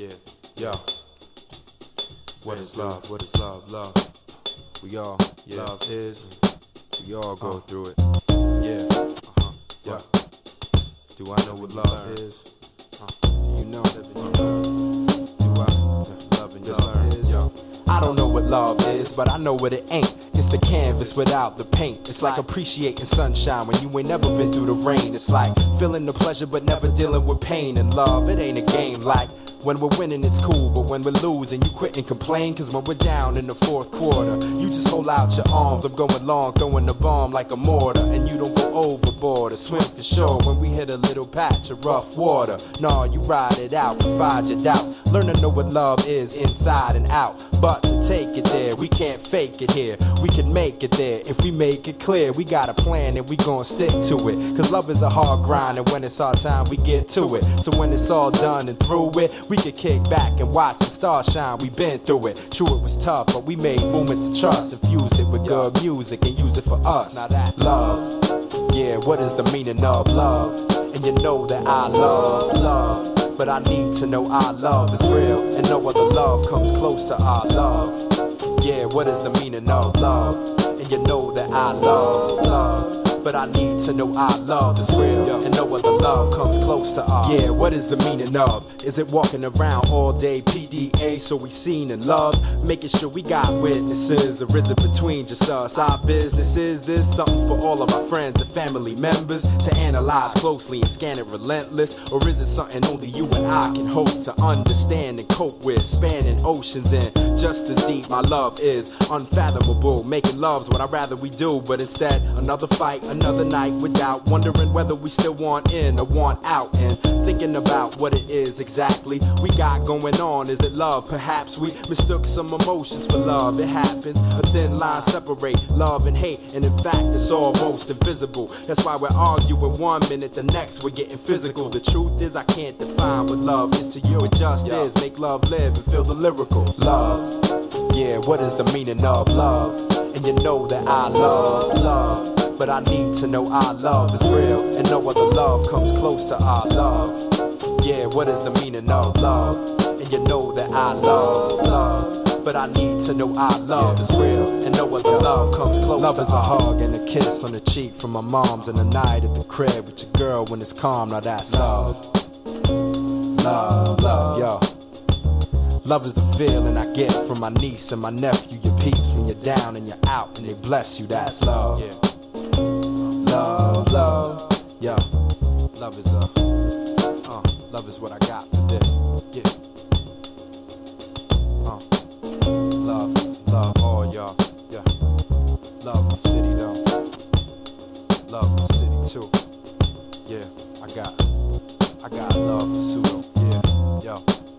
Yeah, yo. What is love? What is love? Love. We all yeah. love is. We all go uh, through it. Yeah. Uh-huh. Yeah. Do I know what love is? Uh, do you know that you? Do I? Yeah. Love and love is. Yo. I don't know what love is, but I know what it ain't. It's the canvas without the paint. It's like appreciating sunshine when you ain't never been through the rain. It's like feeling the pleasure but never dealing with pain and love. It ain't a game like when we're winning, it's cool, but when we're losing, you quit and complain. Cause when we're down in the fourth quarter, you just hold out your arms. I'm going long, throwing the bomb like a mortar. And you don't go overboard or swim for sure when we hit a little patch of rough water. Nah, you ride it out, provide your doubts. Learn to know what love is inside and out. But to take it there, we can't fake it here. We can make it there if we make it clear. We got a plan and we gon' stick to it. Cause love is a hard grind, and when it's our time, we get to it. So when it's all done and through it, we could kick back and watch the stars shine. We been through it. True, it was tough, but we made moments to trust. Infused it with good music and use it for us. Now that's love. Yeah, what is the meaning of love? And you know that I love love. But I need to know our love is real. And no other love comes close to our love. Yeah, what is the meaning of love? And you know that I love love. But I need to no our love is real and know other love comes close to our. Yeah, what is the meaning of? Is it walking around all day PDA so we seen and loved? Making sure we got witnesses, or is it between just us? Our business is this something for all of our friends and family members to analyze closely and scan it relentless? Or is it something only you and I can hope to understand and cope with? Spanning oceans and just as deep, my love is unfathomable. Making love's what I'd rather we do, but instead, another fight another night without wondering whether we still want in or want out and thinking about what it is exactly we got going on. Is it love? Perhaps we mistook some emotions for love. It happens. A thin line separate love and hate, and in fact, it's almost invisible. That's why we're arguing one minute, the next we're getting physical. The truth is, I can't define what love is to you. It just is. Make love live and feel the lyricals. Love. Yeah, what is the meaning of love? And you know that I love love. But I need to know our love is real, and no other love comes close to our love. Yeah, what is the meaning of love? And you know that I love love. But I need to know our love is real, and no other love comes close love to is a hug and a kiss on the cheek from my mom's, and a night at the crib with your girl when it's calm. Now that's love. Love, love, yo. Love is the feeling I get from my niece and my nephew. Your peeps when you're down and you're out, and they bless you. That's love. Yeah love, love. Yeah, love is uh, uh, love is what I got for this. Yeah. Uh, love, love all y'all. Yeah, love my city though. Love my city too. Yeah, I got, I got love for Pseudo. Yeah, yo.